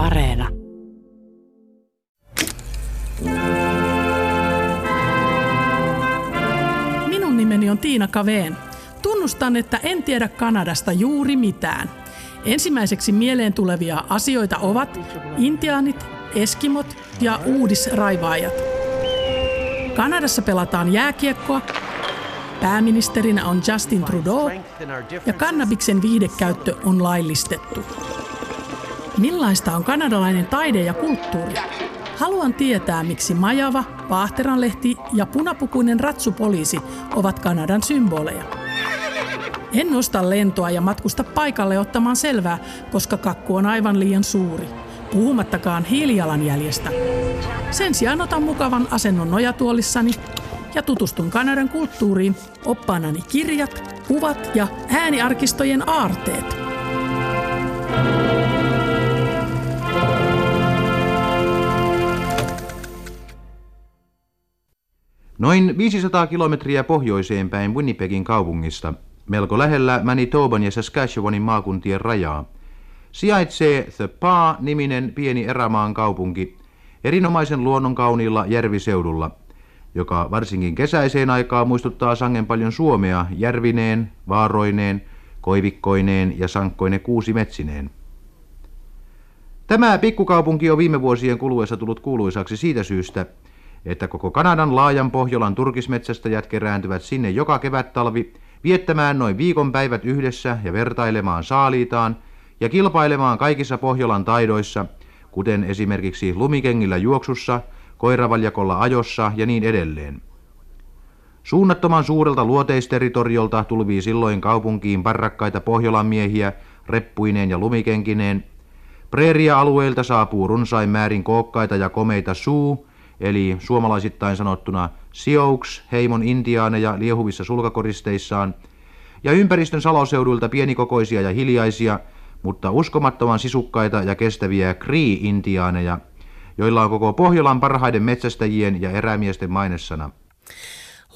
Areena. Minun nimeni on Tiina Kaveen. Tunnustan, että en tiedä Kanadasta juuri mitään. Ensimmäiseksi mieleen tulevia asioita ovat intiaanit, eskimot ja uudisraivaajat. Kanadassa pelataan jääkiekkoa, pääministerinä on Justin Trudeau ja kannabiksen viihdekäyttö on laillistettu. Millaista on kanadalainen taide ja kulttuuri? Haluan tietää, miksi Majava, Vaahteranlehti ja punapukuinen ratsupoliisi ovat Kanadan symboleja. En nosta lentoa ja matkusta paikalle ottamaan selvää, koska kakku on aivan liian suuri. Puhumattakaan hiilijalanjäljestä. Sen sijaan otan mukavan asennon nojatuolissani ja tutustun Kanadan kulttuuriin oppaanani kirjat, kuvat ja ääniarkistojen aarteet. Noin 500 kilometriä pohjoiseen päin Winnipegin kaupungista, melko lähellä Manitoban ja Saskatchewanin maakuntien rajaa, sijaitsee The Pa-niminen pieni erämaan kaupunki erinomaisen luonnon kauniilla järviseudulla, joka varsinkin kesäiseen aikaan muistuttaa sangen paljon Suomea järvineen, vaaroineen, koivikkoineen ja sankkoine kuusimetsineen. Tämä pikkukaupunki on viime vuosien kuluessa tullut kuuluisaksi siitä syystä, että koko Kanadan laajan Pohjolan turkismetsästäjät kerääntyvät sinne joka kevät-talvi viettämään noin viikon päivät yhdessä ja vertailemaan saaliitaan ja kilpailemaan kaikissa Pohjolan taidoissa, kuten esimerkiksi lumikengillä juoksussa, koiravaljakolla ajossa ja niin edelleen. Suunnattoman suurelta luoteisterritoriolta tulvii silloin kaupunkiin parrakkaita Pohjolan miehiä reppuineen ja lumikenkineen. Preeria-alueilta saapuu runsain määrin kookkaita ja komeita suu, eli suomalaisittain sanottuna Sioux, heimon intiaaneja liehuvissa sulkakoristeissaan, ja ympäristön saloseuduilta pienikokoisia ja hiljaisia, mutta uskomattoman sisukkaita ja kestäviä Cree-intiaaneja, joilla on koko Pohjolan parhaiden metsästäjien ja erämiesten mainessana.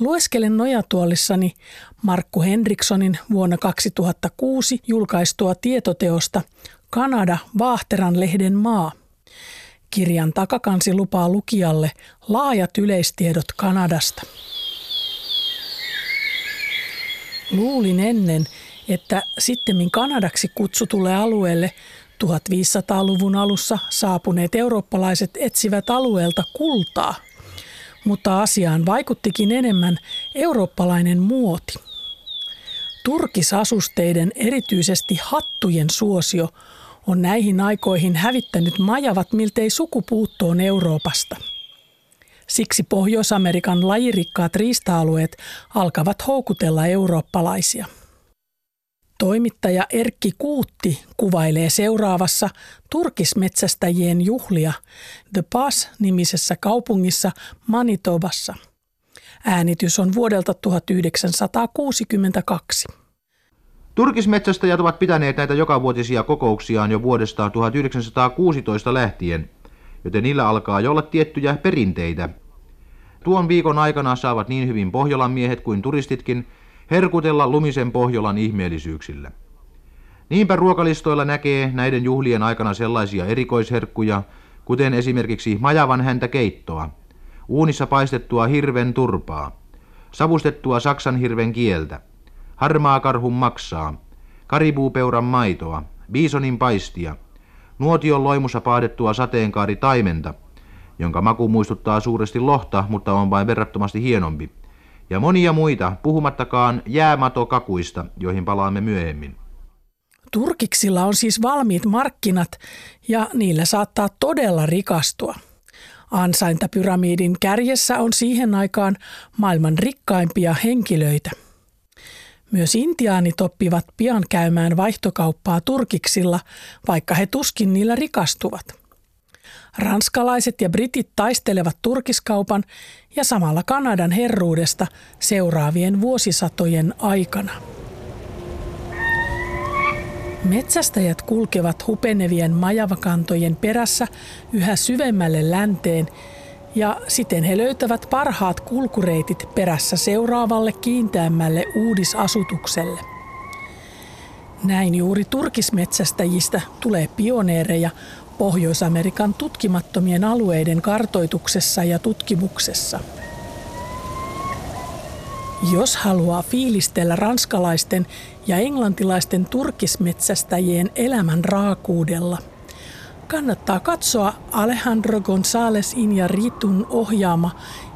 Lueskelen nojatuolissani Markku Henrikssonin vuonna 2006 julkaistua tietoteosta Kanada Vaahteran lehden maa – Kirjan takakansi lupaa lukijalle laajat yleistiedot Kanadasta. Luulin ennen, että sittemmin Kanadaksi kutsutulle alueelle 1500-luvun alussa saapuneet eurooppalaiset etsivät alueelta kultaa, mutta asiaan vaikuttikin enemmän eurooppalainen muoti. Turkisasusteiden, erityisesti hattujen suosio, on näihin aikoihin hävittänyt majavat miltei sukupuuttoon Euroopasta. Siksi Pohjois-Amerikan lajirikkaat riista-alueet alkavat houkutella eurooppalaisia. Toimittaja Erkki Kuutti kuvailee seuraavassa turkismetsästäjien juhlia The Pass-nimisessä kaupungissa Manitobassa. Äänitys on vuodelta 1962. Turkismetsästäjät ovat pitäneet näitä jokavuotisia kokouksiaan jo vuodesta 1916 lähtien, joten niillä alkaa jo olla tiettyjä perinteitä. Tuon viikon aikana saavat niin hyvin Pohjolan miehet kuin turistitkin herkutella lumisen Pohjolan ihmeellisyyksillä. Niinpä ruokalistoilla näkee näiden juhlien aikana sellaisia erikoisherkkuja, kuten esimerkiksi majavan häntä keittoa, uunissa paistettua hirven turpaa, savustettua saksan hirven kieltä, harmaa karhun maksaa, karibuupeuran maitoa, biisonin paistia, nuotion loimussa paadettua sateenkaari taimenta, jonka maku muistuttaa suuresti lohta, mutta on vain verrattomasti hienompi, ja monia muita, puhumattakaan jäämatokakuista, joihin palaamme myöhemmin. Turkiksilla on siis valmiit markkinat ja niillä saattaa todella rikastua. Ansaintapyramidin kärjessä on siihen aikaan maailman rikkaimpia henkilöitä – myös intiaanit oppivat pian käymään vaihtokauppaa turkiksilla, vaikka he tuskin niillä rikastuvat. Ranskalaiset ja britit taistelevat turkiskaupan ja samalla Kanadan herruudesta seuraavien vuosisatojen aikana. Metsästäjät kulkevat hupenevien majavakantojen perässä yhä syvemmälle länteen ja siten he löytävät parhaat kulkureitit perässä seuraavalle kiinteämmälle uudisasutukselle. Näin juuri turkismetsästäjistä tulee pioneereja Pohjois-Amerikan tutkimattomien alueiden kartoituksessa ja tutkimuksessa. Jos haluaa fiilistellä ranskalaisten ja englantilaisten turkismetsästäjien elämän raakuudella, kannattaa katsoa Alejandro González Iñárritun ohjaama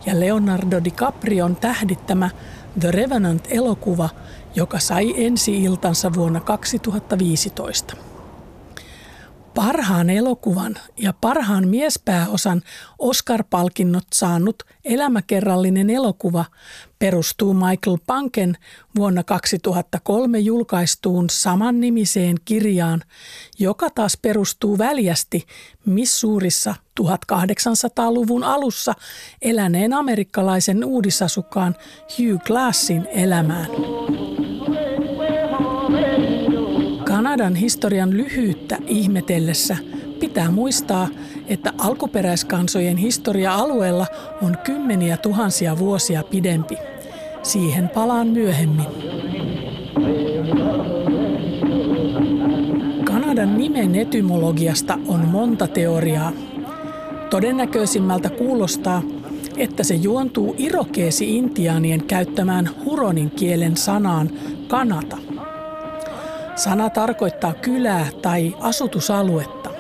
ja Leonardo DiCaprion tähdittämä The Revenant-elokuva, joka sai ensi-iltansa vuonna 2015. Parhaan elokuvan ja parhaan miespääosan Oscar-palkinnot saanut elämäkerrallinen elokuva perustuu Michael Panken vuonna 2003 julkaistuun samannimiseen kirjaan, joka taas perustuu väljästi missuurissa 1800-luvun alussa eläneen amerikkalaisen uudisasukkaan Hugh Glassin elämään. Kanadan historian lyhyyttä ihmetellessä pitää muistaa, että alkuperäiskansojen historia alueella on kymmeniä tuhansia vuosia pidempi. Siihen palaan myöhemmin. Kanadan nimen etymologiasta on monta teoriaa. Todennäköisimmältä kuulostaa, että se juontuu irokeesi-intiaanien käyttämään huronin kielen sanaan kanata – Sana tarkoittaa kylää tai asutusaluetta.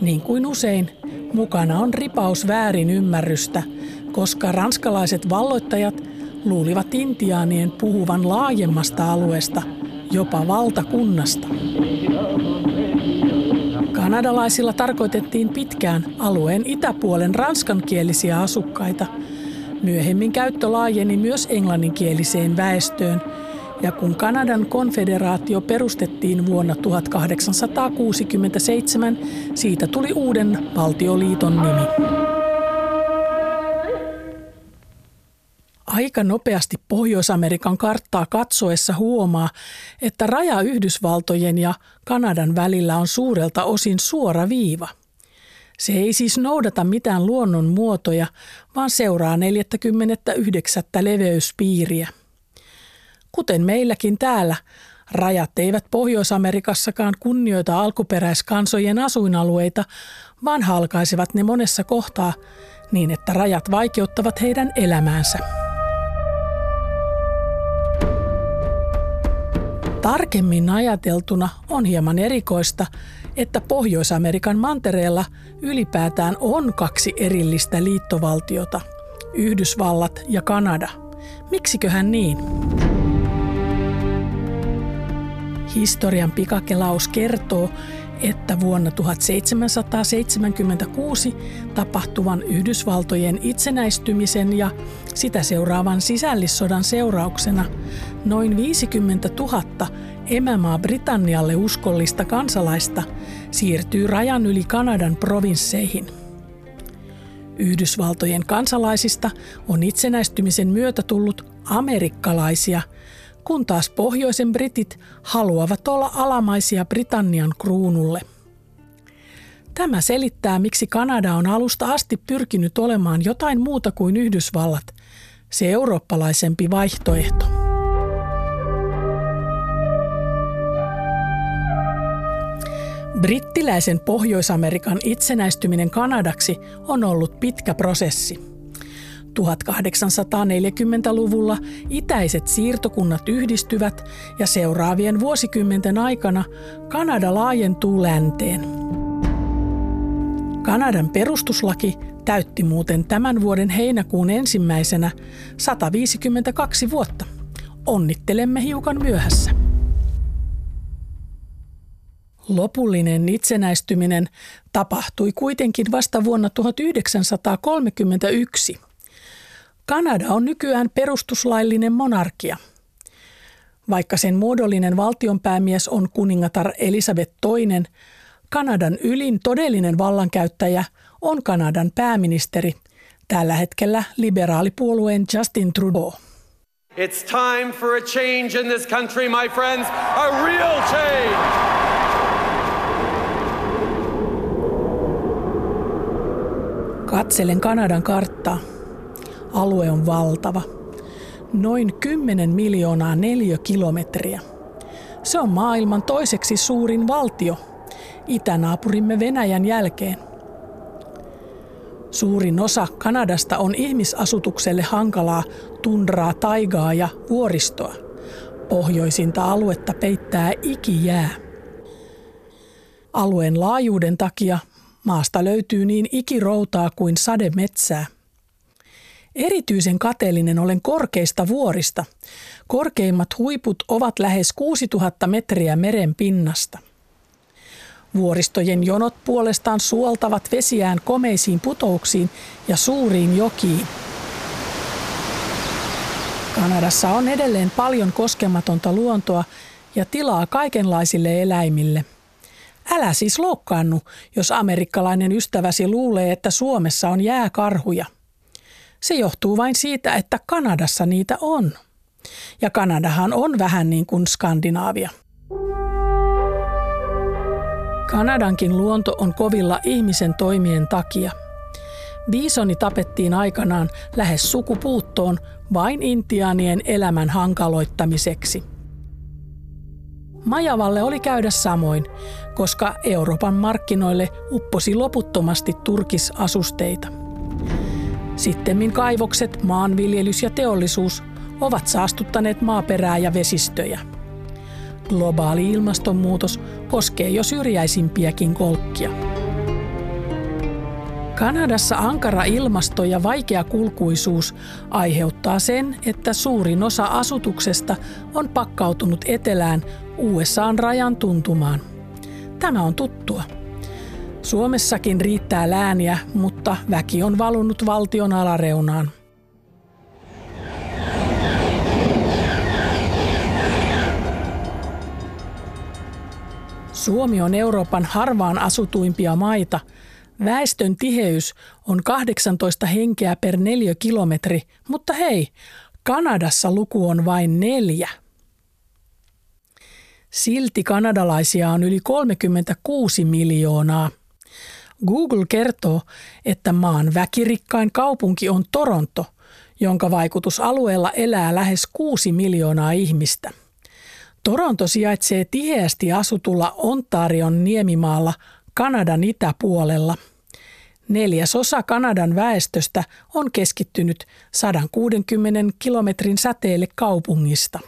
Niin kuin usein, mukana on ripaus väärin ymmärrystä, koska ranskalaiset valloittajat luulivat intiaanien puhuvan laajemmasta alueesta, jopa valtakunnasta. Kanadalaisilla tarkoitettiin pitkään alueen itäpuolen ranskankielisiä asukkaita. Myöhemmin käyttö laajeni myös englanninkieliseen väestöön – ja kun Kanadan konfederaatio perustettiin vuonna 1867, siitä tuli uuden valtioliiton nimi. Aika nopeasti Pohjois-Amerikan karttaa katsoessa huomaa, että raja Yhdysvaltojen ja Kanadan välillä on suurelta osin suora viiva. Se ei siis noudata mitään luonnon muotoja, vaan seuraa 49. leveyspiiriä – Kuten meilläkin täällä, rajat eivät Pohjois-Amerikassakaan kunnioita alkuperäiskansojen asuinalueita, vaan halkaisevat ne monessa kohtaa niin, että rajat vaikeuttavat heidän elämäänsä. Tarkemmin ajateltuna on hieman erikoista, että Pohjois-Amerikan mantereella ylipäätään on kaksi erillistä liittovaltiota, Yhdysvallat ja Kanada. Miksiköhän niin? Historian pikakelaus kertoo, että vuonna 1776 tapahtuvan Yhdysvaltojen itsenäistymisen ja sitä seuraavan sisällissodan seurauksena noin 50 000 emämaa Britannialle uskollista kansalaista siirtyy rajan yli Kanadan provinsseihin. Yhdysvaltojen kansalaisista on itsenäistymisen myötä tullut amerikkalaisia – kun taas pohjoisen britit haluavat olla alamaisia Britannian kruunulle. Tämä selittää, miksi Kanada on alusta asti pyrkinyt olemaan jotain muuta kuin Yhdysvallat, se eurooppalaisempi vaihtoehto. Brittiläisen Pohjois-Amerikan itsenäistyminen Kanadaksi on ollut pitkä prosessi – 1840-luvulla itäiset siirtokunnat yhdistyvät ja seuraavien vuosikymmenten aikana Kanada laajentuu länteen. Kanadan perustuslaki täytti muuten tämän vuoden heinäkuun ensimmäisenä 152 vuotta. Onnittelemme hiukan myöhässä. Lopullinen itsenäistyminen tapahtui kuitenkin vasta vuonna 1931 – Kanada on nykyään perustuslaillinen monarkia. Vaikka sen muodollinen valtionpäämies on kuningatar Elisabeth II, Kanadan ylin todellinen vallankäyttäjä on Kanadan pääministeri, tällä hetkellä liberaalipuolueen Justin Trudeau. It's time for a change in this country, my friends, a real change. Katselen Kanadan karttaa. Alue on valtava. Noin 10 miljoonaa neliökilometriä. Se on maailman toiseksi suurin valtio. itänaapurimme Venäjän jälkeen. Suurin osa Kanadasta on ihmisasutukselle hankalaa tundraa, taigaa ja vuoristoa. Pohjoisinta aluetta peittää ikijää. Alueen laajuuden takia maasta löytyy niin ikiroutaa kuin sademetsää. Erityisen kateellinen olen korkeista vuorista. Korkeimmat huiput ovat lähes 6000 metriä meren pinnasta. Vuoristojen jonot puolestaan suoltavat vesiään komeisiin putouksiin ja suuriin jokiin. Kanadassa on edelleen paljon koskematonta luontoa ja tilaa kaikenlaisille eläimille. Älä siis loukkaannu, jos amerikkalainen ystäväsi luulee, että Suomessa on jääkarhuja. Se johtuu vain siitä, että Kanadassa niitä on. Ja Kanadahan on vähän niin kuin Skandinaavia. Kanadankin luonto on kovilla ihmisen toimien takia. Biisoni tapettiin aikanaan lähes sukupuuttoon vain intiaanien elämän hankaloittamiseksi. Majavalle oli käydä samoin, koska Euroopan markkinoille upposi loputtomasti turkisasusteita. Sittemmin kaivokset, maanviljelys ja teollisuus ovat saastuttaneet maaperää ja vesistöjä. Globaali ilmastonmuutos koskee jo syrjäisimpiäkin kolkkia. Kanadassa ankara ilmasto ja vaikea kulkuisuus aiheuttaa sen, että suurin osa asutuksesta on pakkautunut etelään USAn rajan tuntumaan. Tämä on tuttua. Suomessakin riittää lääniä, mutta väki on valunut valtion alareunaan. Suomi on Euroopan harvaan asutuimpia maita. Väestön tiheys on 18 henkeä per kilometri, mutta hei, Kanadassa luku on vain neljä. Silti kanadalaisia on yli 36 miljoonaa. Google kertoo, että maan väkirikkain kaupunki on Toronto, jonka vaikutusalueella elää lähes 6 miljoonaa ihmistä. Toronto sijaitsee tiheästi asutulla Ontarion niemimaalla Kanadan itäpuolella. Neljäsosa Kanadan väestöstä on keskittynyt 160 kilometrin säteelle kaupungista.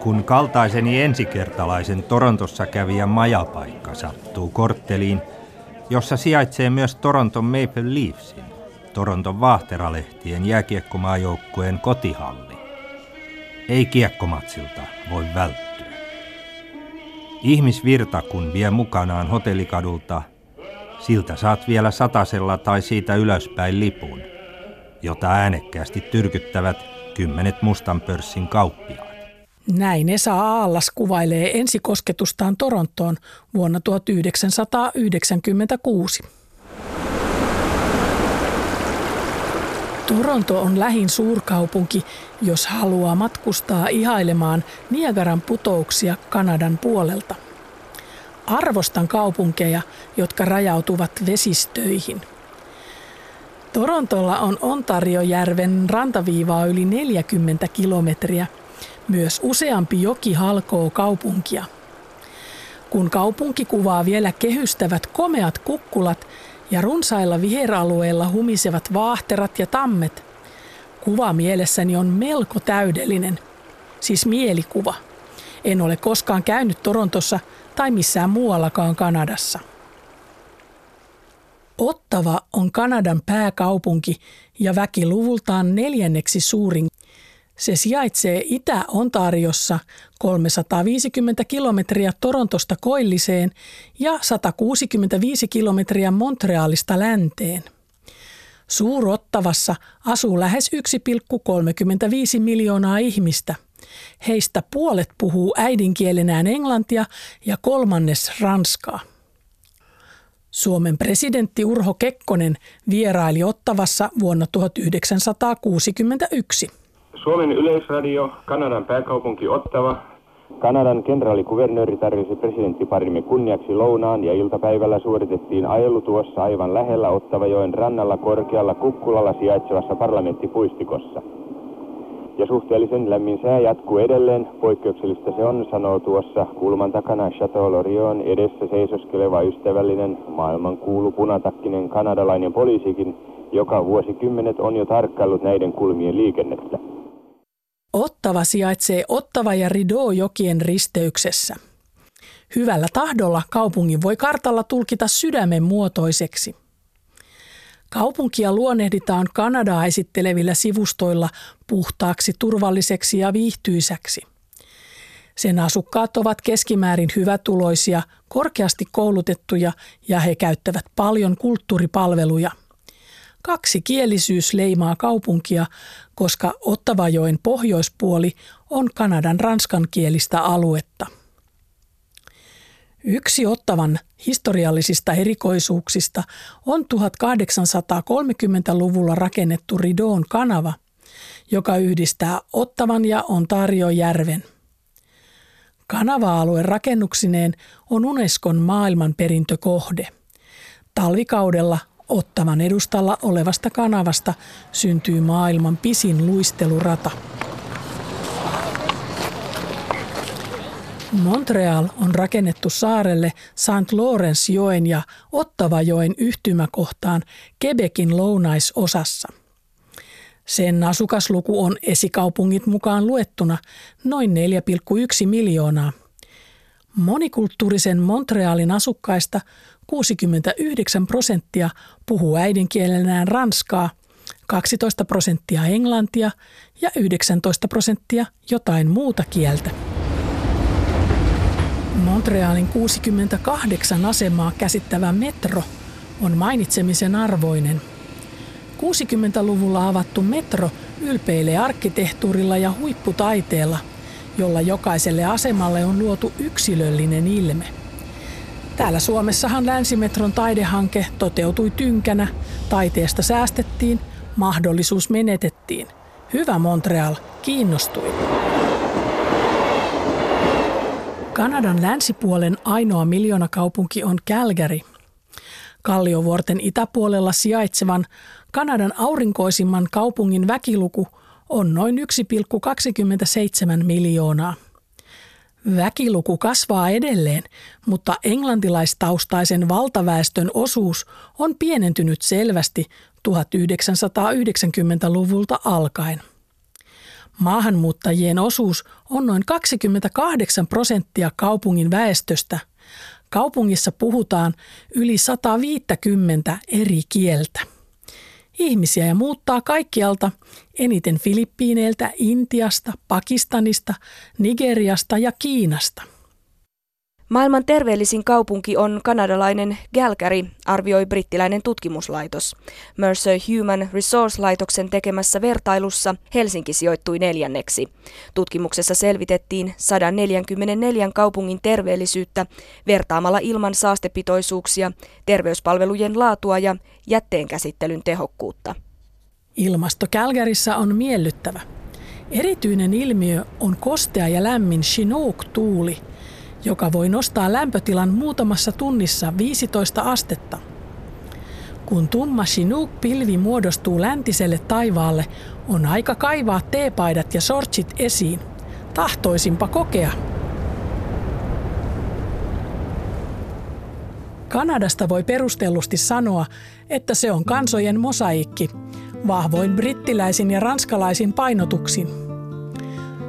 Kun kaltaiseni ensikertalaisen Torontossa kävijä majapaikka sattuu kortteliin, jossa sijaitsee myös Toronton Maple Leafsin, Toronton vaahteralehtien jääkiekkomaajoukkueen kotihalli. Ei kiekkomatsilta voi välttyä. Ihmisvirta kun vie mukanaan hotellikadulta, siltä saat vielä satasella tai siitä ylöspäin lipun, jota äänekkäästi tyrkyttävät kymmenet mustan pörssin kauppiaat. Näin Esa Aallas kuvailee ensikosketustaan Torontoon vuonna 1996. Toronto on lähin suurkaupunki, jos haluaa matkustaa ihailemaan Niagaran putouksia Kanadan puolelta. Arvostan kaupunkeja, jotka rajautuvat vesistöihin. Torontolla on Ontariojärven rantaviivaa yli 40 kilometriä. Myös useampi joki halkoo kaupunkia. Kun kaupunki kuvaa vielä kehystävät komeat kukkulat, ja runsailla viheralueilla humisevat vaahterat ja tammet. Kuva mielessäni on melko täydellinen, siis mielikuva. En ole koskaan käynyt Torontossa tai missään muuallakaan Kanadassa. Ottava on Kanadan pääkaupunki ja väkiluvultaan neljänneksi suurin se sijaitsee Itä-Ontariossa 350 kilometriä Torontosta koilliseen ja 165 kilometriä Montrealista länteen. Suurottavassa asuu lähes 1,35 miljoonaa ihmistä. Heistä puolet puhuu äidinkielenään englantia ja kolmannes ranskaa. Suomen presidentti Urho Kekkonen vieraili Ottavassa vuonna 1961. Suomen yleisradio, Kanadan pääkaupunki Ottava. Kanadan kenraalikuvernööri tarjosi presidenttiparimme kunniaksi lounaan ja iltapäivällä suoritettiin ajelu tuossa aivan lähellä Ottavajoen rannalla korkealla Kukkulalla sijaitsevassa parlamenttipuistikossa. Ja suhteellisen lämmin sää jatkuu edelleen. Poikkeuksellista se on, sanoo tuossa kulman takana Chateau Lorion edessä seisoskeleva ystävällinen maailman kuulu punatakkinen kanadalainen poliisikin, joka vuosikymmenet on jo tarkkaillut näiden kulmien liikennettä. Ottava sijaitsee Ottava ja Rideau jokien risteyksessä. Hyvällä tahdolla kaupungin voi kartalla tulkita sydämen muotoiseksi. Kaupunkia luonnehditaan Kanadaa esittelevillä sivustoilla puhtaaksi, turvalliseksi ja viihtyisäksi. Sen asukkaat ovat keskimäärin hyvätuloisia, korkeasti koulutettuja ja he käyttävät paljon kulttuuripalveluja – Kaksikielisyys leimaa kaupunkia, koska Ottavajoen pohjoispuoli on Kanadan ranskankielistä aluetta. Yksi Ottavan historiallisista erikoisuuksista on 1830-luvulla rakennettu Ridoon kanava, joka yhdistää Ottavan ja Ontario-järven. Kanava-alue rakennuksineen on Unescon maailmanperintökohde. Talvikaudella Ottavan edustalla olevasta kanavasta syntyy maailman pisin luistelurata. Montreal on rakennettu saarelle St. Lawrence-joen ja Ottavajoen yhtymäkohtaan Quebecin lounaisosassa. Sen asukasluku on esikaupungit mukaan luettuna noin 4,1 miljoonaa. Monikulttuurisen Montrealin asukkaista 69 prosenttia puhuu äidinkielenään ranskaa, 12 prosenttia englantia ja 19 prosenttia jotain muuta kieltä. Montrealin 68 asemaa käsittävä metro on mainitsemisen arvoinen. 60-luvulla avattu metro ylpeilee arkkitehtuurilla ja huipputaiteella, jolla jokaiselle asemalle on luotu yksilöllinen ilme. Täällä Suomessahan Länsimetron taidehanke toteutui tynkänä, taiteesta säästettiin, mahdollisuus menetettiin. Hyvä Montreal, kiinnostuin. Kanadan länsipuolen ainoa miljoonakaupunki on Calgary. Kalliovuorten itäpuolella sijaitsevan Kanadan aurinkoisimman kaupungin väkiluku on noin 1,27 miljoonaa. Väkiluku kasvaa edelleen, mutta englantilaistaustaisen valtaväestön osuus on pienentynyt selvästi 1990-luvulta alkaen. Maahanmuuttajien osuus on noin 28 prosenttia kaupungin väestöstä. Kaupungissa puhutaan yli 150 eri kieltä. Ihmisiä ja muuttaa kaikkialta, eniten Filippiineiltä, Intiasta, Pakistanista, Nigeriasta ja Kiinasta – Maailman terveellisin kaupunki on kanadalainen Calgary, arvioi brittiläinen tutkimuslaitos. Mercer Human Resource-laitoksen tekemässä vertailussa Helsinki sijoittui neljänneksi. Tutkimuksessa selvitettiin 144 kaupungin terveellisyyttä vertaamalla ilman saastepitoisuuksia, terveyspalvelujen laatua ja jätteenkäsittelyn tehokkuutta. Ilmasto Kälkärissä on miellyttävä. Erityinen ilmiö on kostea ja lämmin Chinook-tuuli – joka voi nostaa lämpötilan muutamassa tunnissa 15 astetta. Kun tumma Chinook-pilvi muodostuu läntiselle taivaalle, on aika kaivaa teepaidat ja sortsit esiin. Tahtoisinpa kokea. Kanadasta voi perustellusti sanoa, että se on kansojen mosaikki, vahvoin brittiläisin ja ranskalaisin painotuksin –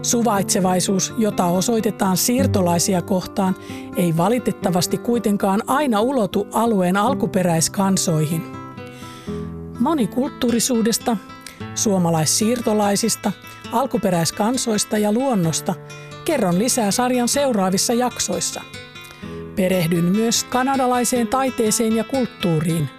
Suvaitsevaisuus, jota osoitetaan siirtolaisia kohtaan, ei valitettavasti kuitenkaan aina ulotu alueen alkuperäiskansoihin. Monikulttuurisuudesta, suomalaissiirtolaisista, alkuperäiskansoista ja luonnosta kerron lisää sarjan seuraavissa jaksoissa. Perehdyn myös kanadalaiseen taiteeseen ja kulttuuriin –